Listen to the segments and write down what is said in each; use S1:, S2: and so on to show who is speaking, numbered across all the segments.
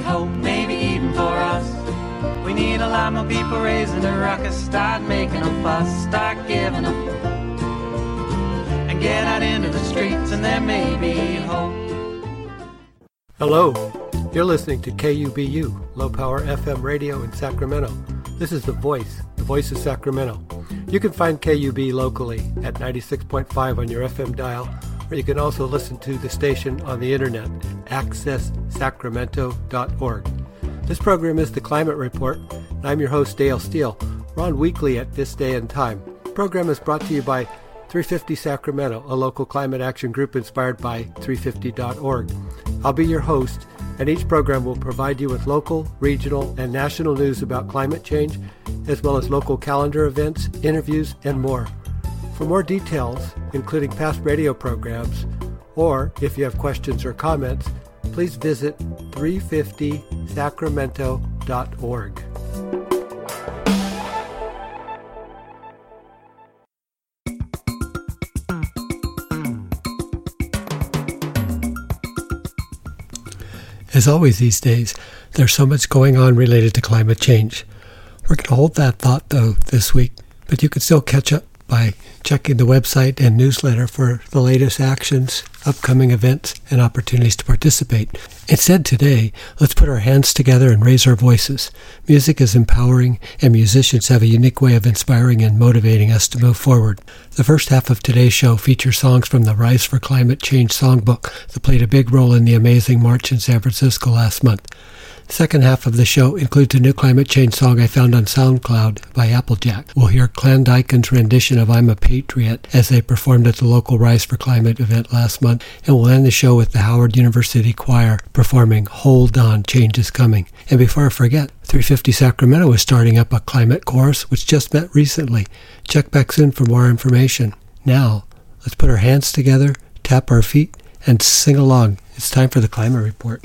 S1: hope, maybe even for us. We need a lot more people raising a ruckus, start making a fuss, start giving a and get out into the streets, and there may be hope.
S2: Hello, you're listening to KUBU, low power FM radio in Sacramento. This is The Voice, the voice of Sacramento. You can find KUB locally at 96.5 on your FM dial, or you can also listen to the station on the internet accesssacramento.org. This program is the Climate Report, and I'm your host, Dale Steele. We're on weekly at this day and time. The program is brought to you by 350 Sacramento, a local climate action group inspired by 350.org. I'll be your host, and each program will provide you with local, regional, and national news about climate change, as well as local calendar events, interviews, and more. For more details, including past radio programs, or if you have questions or comments, please visit 350sacramento.org. As always these days, there's so much going on related to climate change. We're going to hold that thought, though, this week, but you can still catch up by checking the website and newsletter for the latest actions, upcoming events, and opportunities to participate. Instead, today, let's put our hands together and raise our voices. Music is empowering, and musicians have a unique way of inspiring and motivating us to move forward. The first half of today's show features songs from the Rise for Climate Change songbook that played a big role in the amazing march in San Francisco last month. Second half of the show includes a new climate change song I found on SoundCloud by AppleJaxx. We'll hear Clan Dyken's rendition of I'm a Patriot as they performed at the local Rise for Climate event last month, and we'll end the show with the Howard University Choir performing Hold On, Change is Coming. And before I forget, 350 Sacramento is starting up a climate course which just met recently. Check back soon for more information. Now, let's put our hands together, tap our feet, and sing along. It's time for the climate report.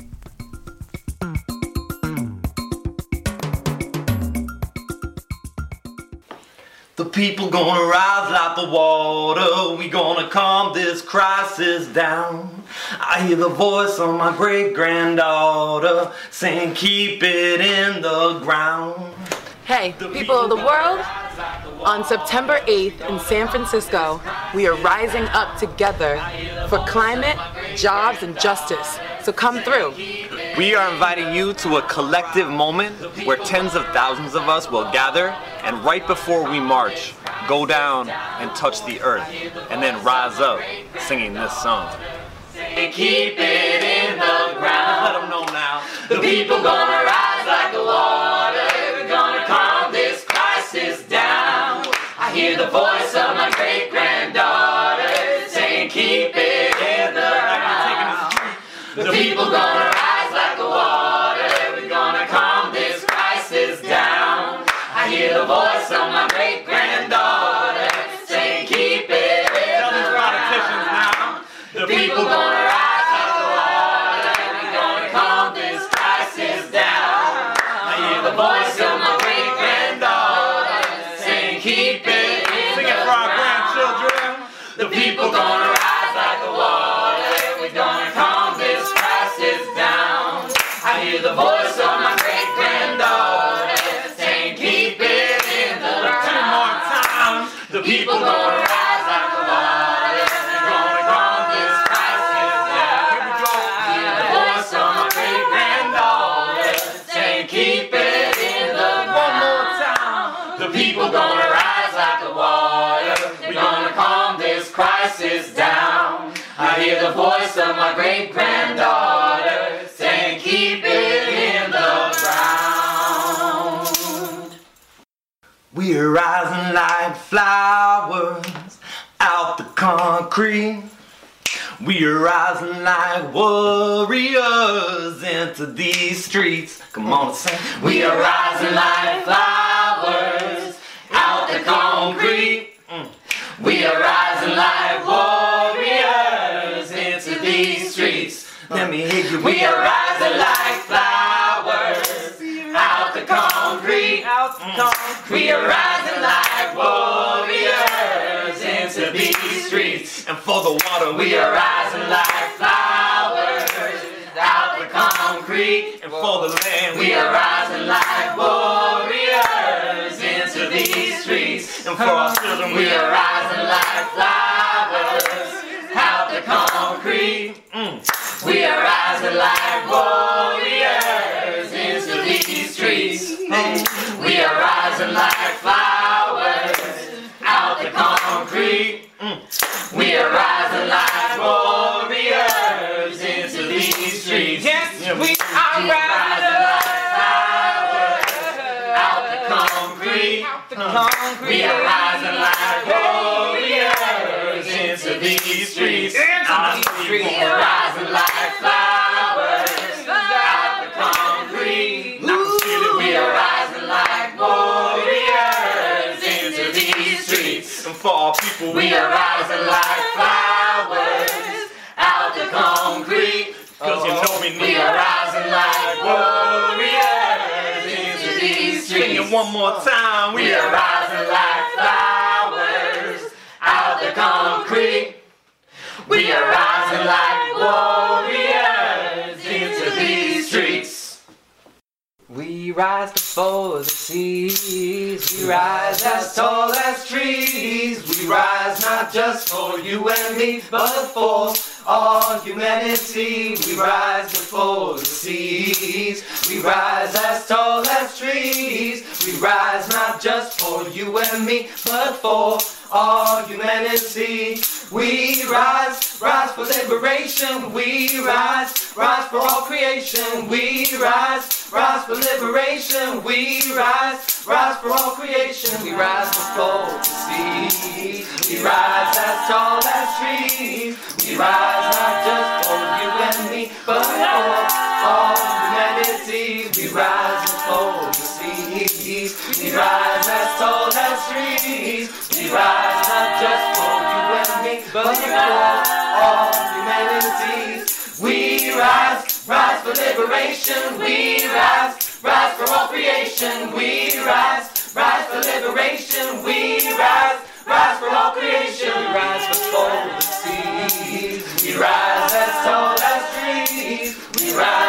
S3: The people gonna rise like the water. We gonna calm this crisis down. I hear the voice of my great granddaughter saying, Keep it in the ground.
S4: Hey, people of the world, on September 8th in San Francisco, we are rising up together for climate, jobs, and justice. So come through.
S3: We are inviting you to a collective moment where tens of thousands of us will gather and right before we march, go down and touch the earth and then rise up singing this song.
S1: Keep it in the ground.
S3: Let them know now.
S1: The people gonna rise like the water. We're gonna calm this crisis down. I hear the voice of my great granddaughter saying, Keep it in the ground. The people gonna rise like the water. We're gonna calm this crisis down. I hear the voice hear the voice of my great granddaughter saying, Keep it in the
S3: Two more times.
S1: The people gonna rise like the water. Gonna calm this crisis down. Hear the voice of my great granddaughter saying, Keep it in the
S3: One more time.
S1: The people gonna rise like the water. We're gonna calm this crisis down. I hear the voice of my great granddaughter
S3: We're rising like flowers out the concrete. We're rising like warriors into these streets. Come on, sing.
S1: We are rising like flowers out the concrete. Mm. We are rising like warriors into these streets.
S3: Let me hear you.
S1: We are rising like flowers concrete. We are rising like warriors into these streets.
S3: And for the water,
S1: We are rising like flowers out the concrete.
S5: And for the land
S6: We are rising like warriors into these streets.
S5: And for our children
S6: We are rising like flowers out the concrete. Mm. We are rising like warriors concrete. We are rising like warriors into these streets.
S5: Into these streets.
S6: We are rising like flowers out the concrete. We are rising like warriors into these streets.
S5: And for our people,
S6: We are rising like flowers out the concrete.
S5: Cause you know we
S6: We
S5: need
S6: are rising like warriors
S5: Sing it one more time.
S6: We are rising like flowers out of the concrete. We are rising like warriors
S1: We rise before the seas. We rise as tall as trees. We rise not just for you and me, but for all humanity. We rise before the seas. We rise as tall as trees. We rise not just for you and me, but for all humanity. We rise, rise for liberation. We rise, rise for all creation. We rise, rise for liberation. We rise, rise for all creation. We rise before the seas. We rise as tall as trees. We rise not just for you and me, but for all humanity. We rise before the seas. We rise as tall as trees. We rise all humanity. We rise, rise for liberation. We rise, rise for all creation. We rise, rise for liberation. We rise, rise for all creation. We rise before the seas. We rise as tall as trees. We rise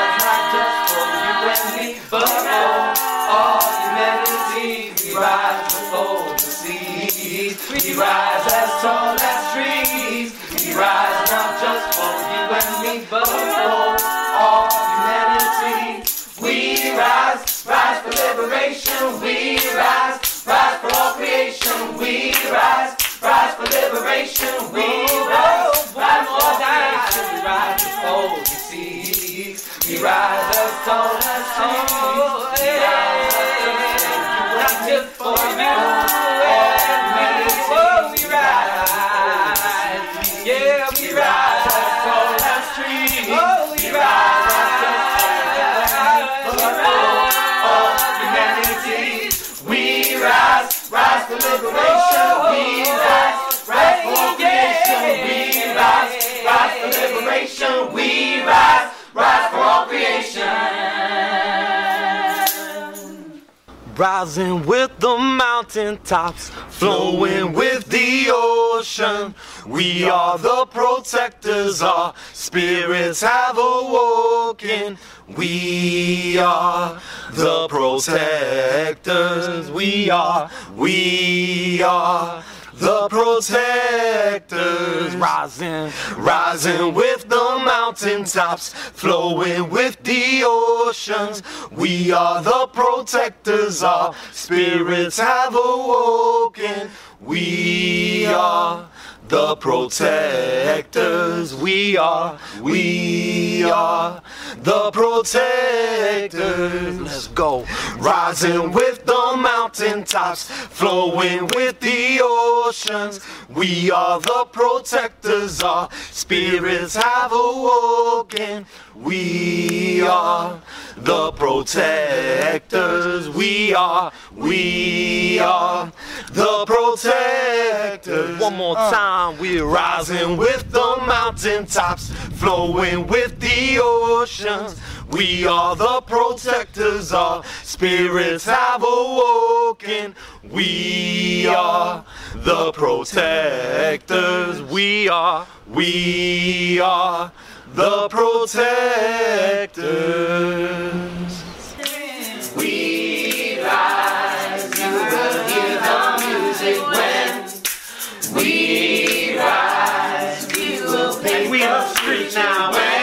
S5: Rising with the mountaintops, flowing with the ocean. We are the protectors, our spirits have awoken. We are the protectors. We are, we are the protectors. Rising, rising with the mountaintops, flowing with the oceans. We are the protectors, our spirits have awoken. We are the protectors. We are, we are the protectors. Let's go. Rising with the mountaintops, flowing with the oceans. We are the protectors. Our spirits have awoken. We are the protectors. We are, we are the protectors. One more uh, time, we're rising with the mountaintops, flowing with the oceans. We are the protectors, our spirits have awoken. We are the protectors. We are, we are the protectors.
S7: We rise, you will hear the music when we rise, we will
S3: pay. We are street now.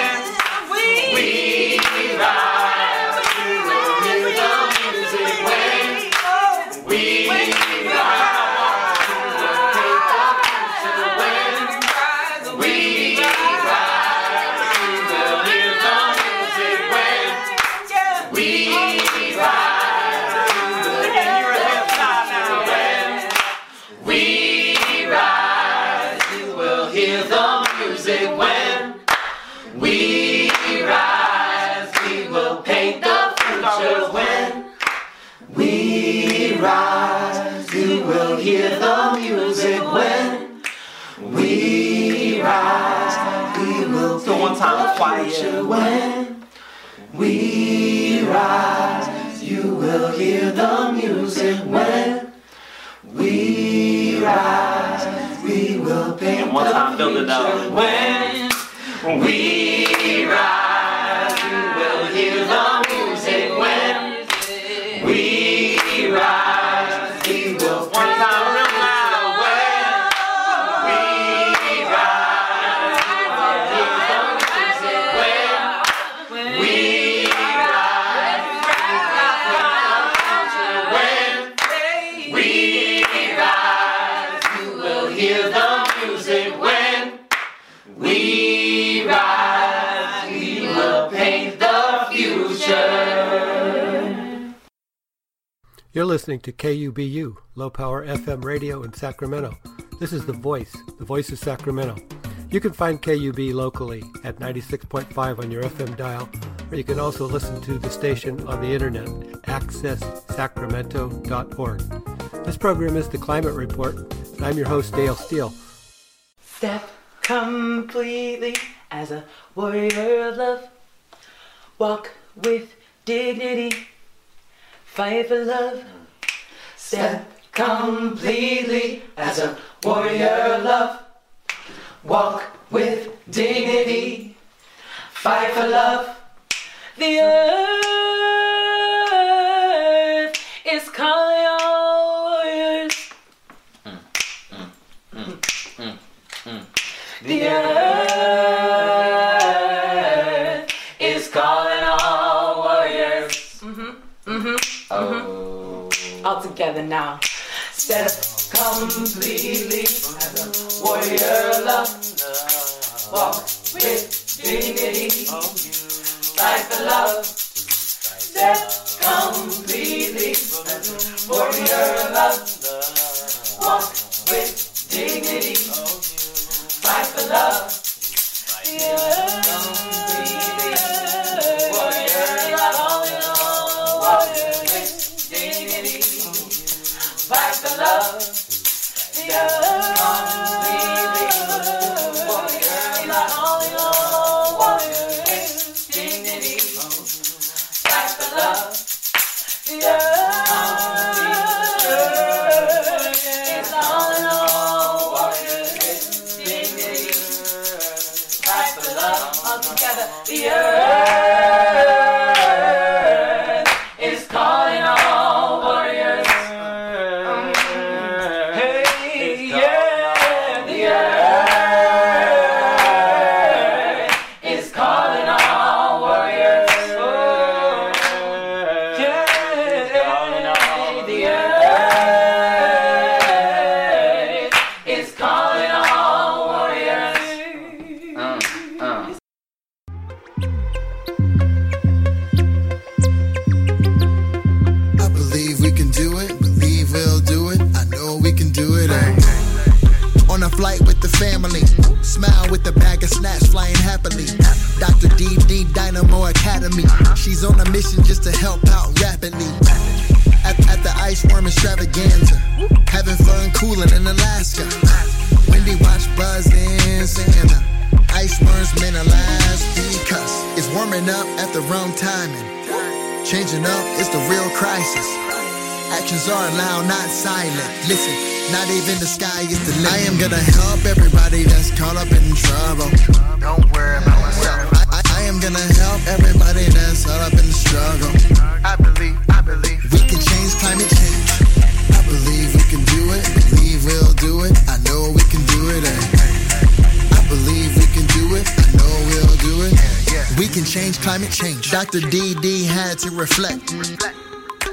S7: Time, future when we rise. You will hear the music when we rise. We will paint
S3: And one
S7: the
S3: time, build it
S7: future
S3: up.
S7: when we
S2: listening to KUBU, Low Power FM Radio in Sacramento. This is The Voice, The Voice of Sacramento. You can find KUB locally at 96.5 on your FM dial, or you can also listen to the station on the internet, accesssacramento.org. This program is the Climate Report, and I'm your host, Dale Steele.
S7: Step completely as a warrior of love. Walk with dignity. Fight for love. Step completely as a warrior of love. Walk with dignity. Fight for love. The earth is calling all warriors. The earth is calling all warriors.
S4: All together now.
S7: Step completely as a warrior love. Walk with dignity. Fight for love. Step completely as a warrior love. Walk with dignity. Fight for love. The
S8: help out rapidly. At, at the ice worm extravaganza, having fun cooling in Alaska. Watch the ice worms because it's warming up at the wrong timing. Changing up is the real crisis. Actions are loud, not silent. Listen, not even the sky is the limit. I am gonna help everybody that's caught up in trouble. Don't worry about myself. I, I am gonna help everybody that's caught up in the struggle. I believe, I believe. We can change climate change. I believe we can do it. Believe we'll do it. I know we can do it. eh. I believe we can do it. I know we'll do it. We can change climate change. Dr. DD had to reflect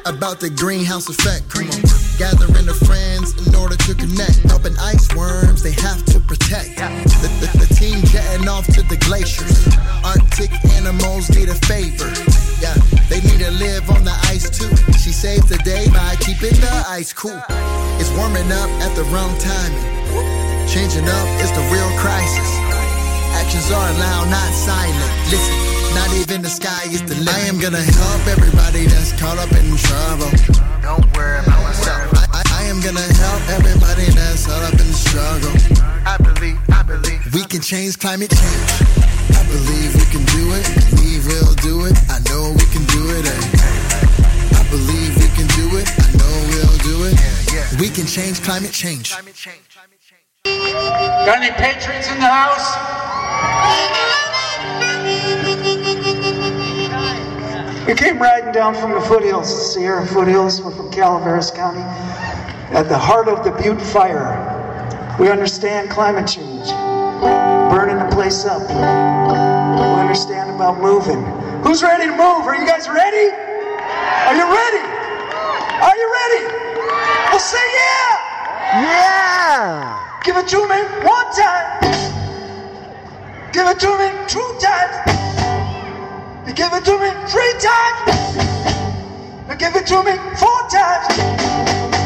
S8: about the greenhouse effect. Come on. Gathering the friends in order to connect. Helping ice worms, they have to protect. The, the, the team jetting off to the glaciers. Arctic animals need a favor. Yeah, they need to live on the ice too. She saved the day by keeping the ice cool. It's warming up at the wrong timing. Changing up is the real crisis. actions are loud, not silent. Listen, not even the sky is the limit. I am gonna help everybody that's caught up in trouble. Don't worry about myself. I, I, I am gonna help everybody that's caught up in the struggle. I believe, I believe. We can change climate change. I believe we can do it. Believe we'll do it. I know we can do it. eh. I believe we can do it. I know we'll do it. We can change climate change.
S9: Got any patrons in the house?
S10: We came riding down from the foothills, Sierra foothills. We're from Calaveras County, at the heart of the Butte Fire. We understand climate change, burning the place up. We understand about moving. Who's ready to move? Are you guys ready? Are you ready? Are you ready? Well, say yeah! Yeah! Give it to me one time. Give it to me two times. You give it to me three times. You give it to me four times.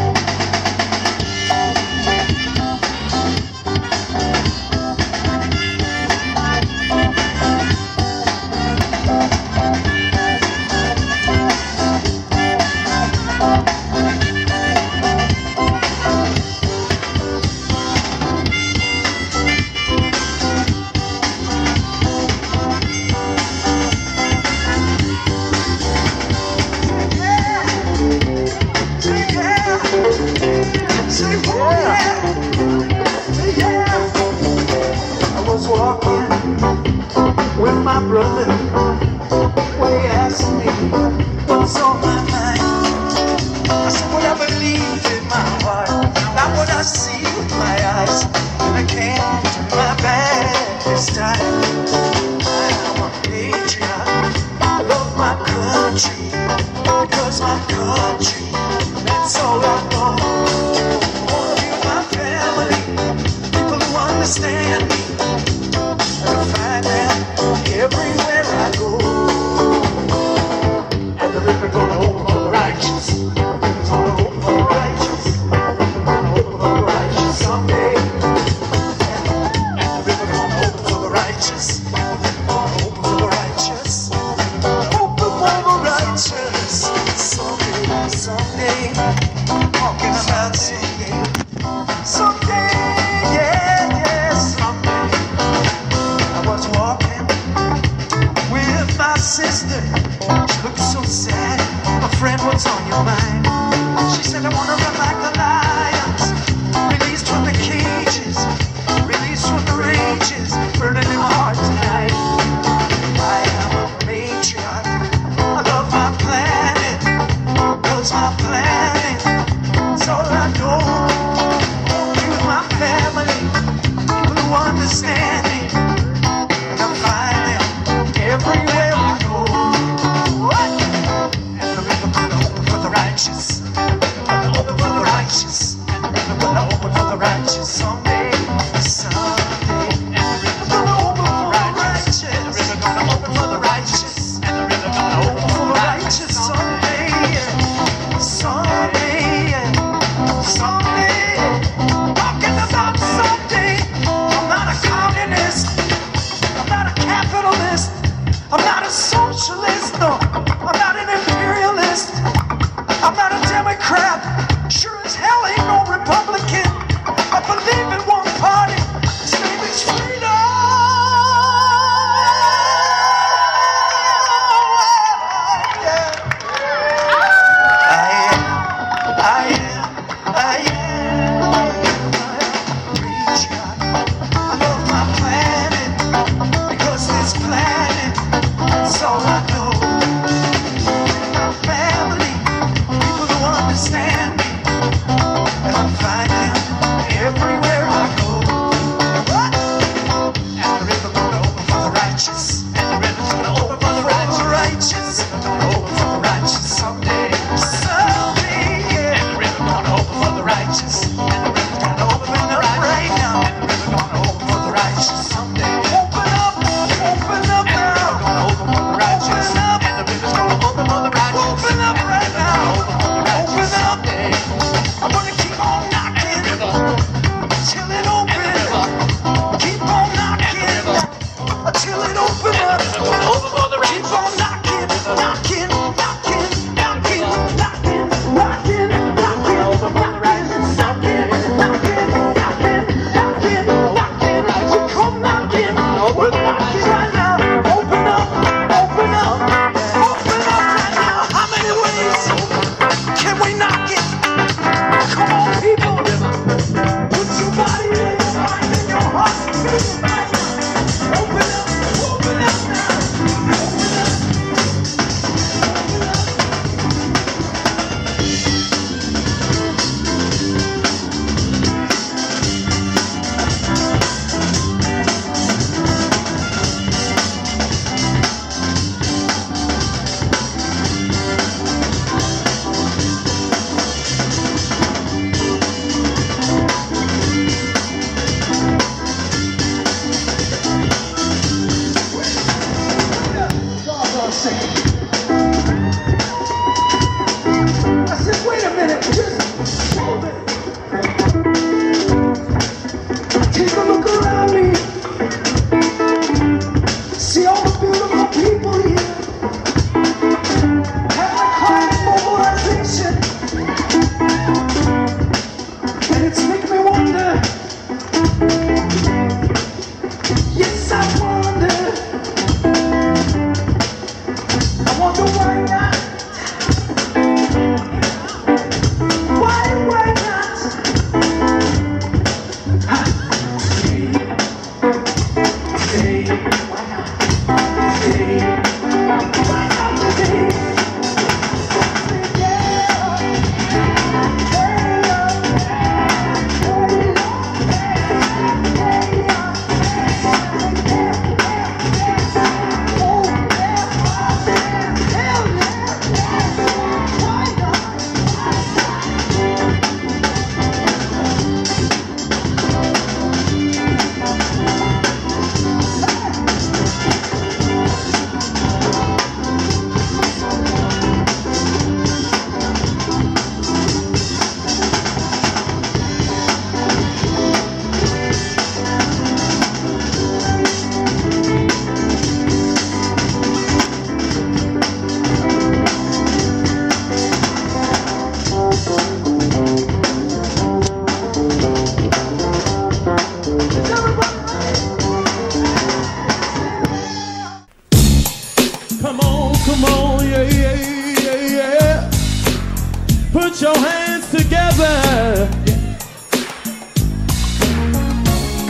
S10: I.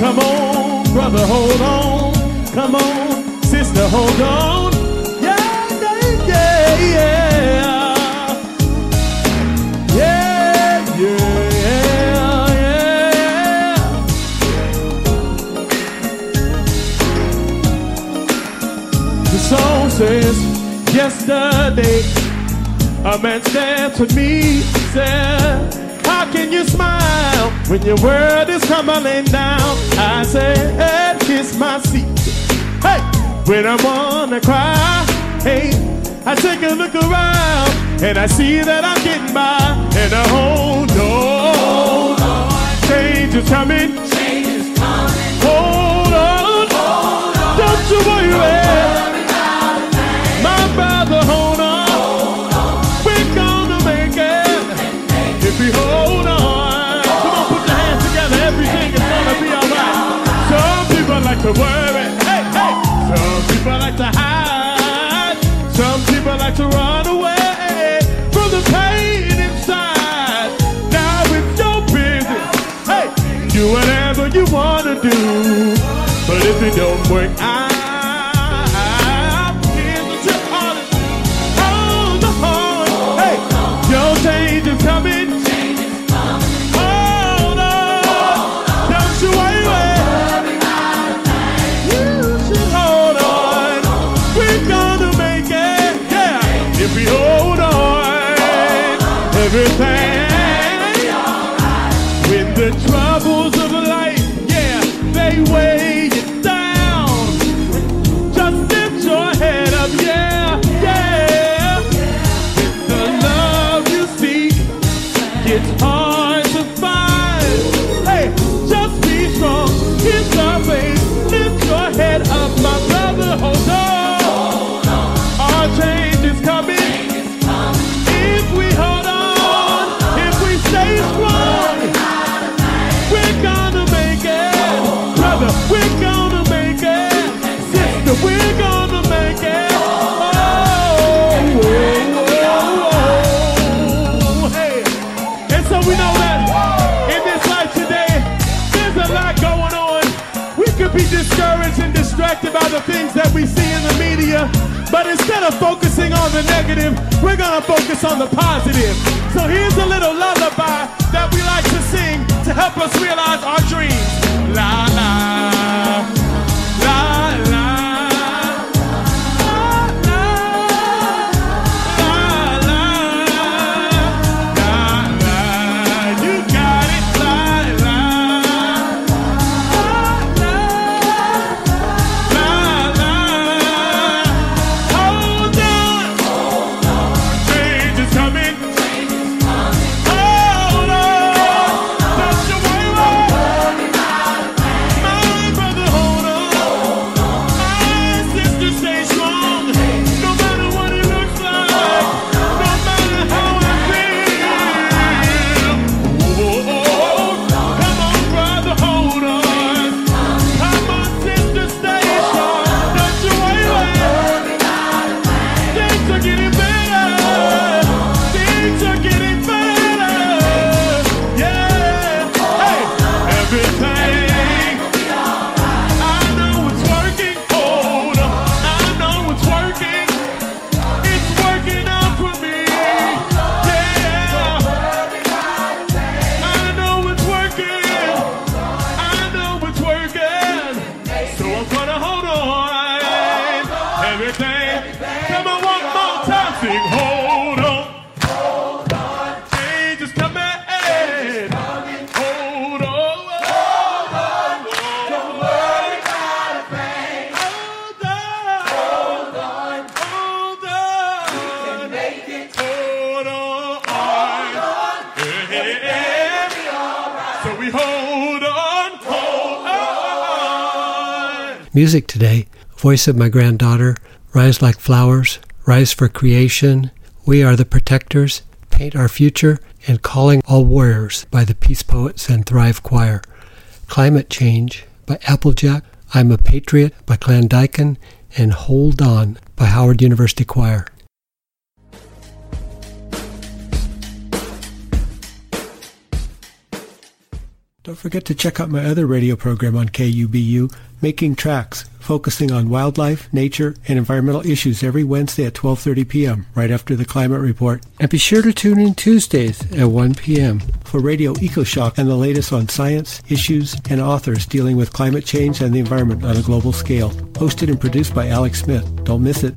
S11: Come on, brother, hold on. Come on, sister, hold on. Yeah, yeah, yeah, yeah. Yeah, yeah, yeah. The song says, yesterday, a man said to me, said, can you smile when your world is crumbling down? I said, kiss my seat. Hey, when I wanna cry, hey, I take a look around and I see that I'm getting by and I hold on. Change is coming. Hold on. Don't you worry. To worry. Hey, hey. Some people like to hide. Some people like to run away from the pain inside. Now it's your business. Hey, do whatever you wanna do. But if it don't work out, everything. The things that we see in the media. But instead of focusing on the negative, we're gonna focus on the positive. So here's a little lullaby that we like to sing to help us realize our dreams. La. La
S2: Music today, Voice of My Granddaughter, Rise Like Flowers, Rise for Creation, We Are the Protectors, Paint Our Future, and Calling All Warriors by the Peace Poets and Thrive Choir. Climate Change by AppleJaxx, I'm a Patriot by Clan Dyken, and Hold On by Howard University Choir. Don't forget to check out my other radio program on KUBU, Making Tracks, focusing on wildlife, nature, and environmental issues every Wednesday at 12:30 p.m. right after the climate report. And be sure to tune in Tuesdays at 1 p.m. for Radio EcoShock and the latest on science, issues, and authors dealing with climate change and the environment on a global scale. Hosted and produced by Alex Smith. Don't miss it.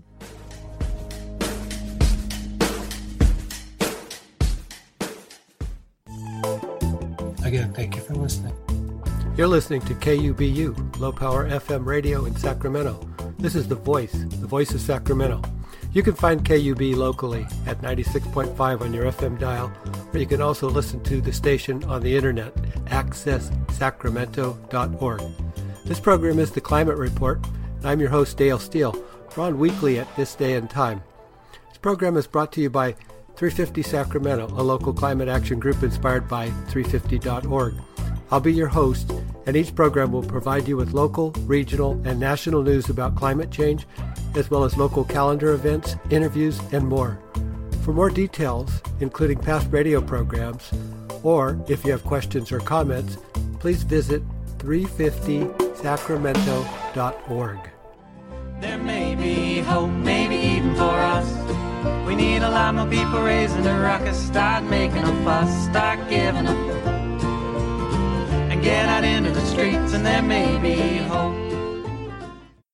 S2: You're listening to KUBU, Low Power FM Radio in Sacramento. This is The Voice, the voice of Sacramento. You can find KUB locally at 96.5 on your FM dial, or you can also listen to the station on the internet, accesssacramento.org. This program is the Climate Report, and I'm your host, Dale Steele. On weekly at this day and time. This program is brought to you by 350 Sacramento, a local climate action group inspired by 350.org. I'll be your host, and each program will provide you with local, regional, and national news about climate change, as well as local calendar events, interviews, and more. For more details, including past radio programs, or if you have questions or comments, please visit 350sacramento.org.
S7: There may be hope, maybe even for us. We need a lot more people raising a ruckus, start making a fuss, start giving up, get out into the streets, and there may be hope.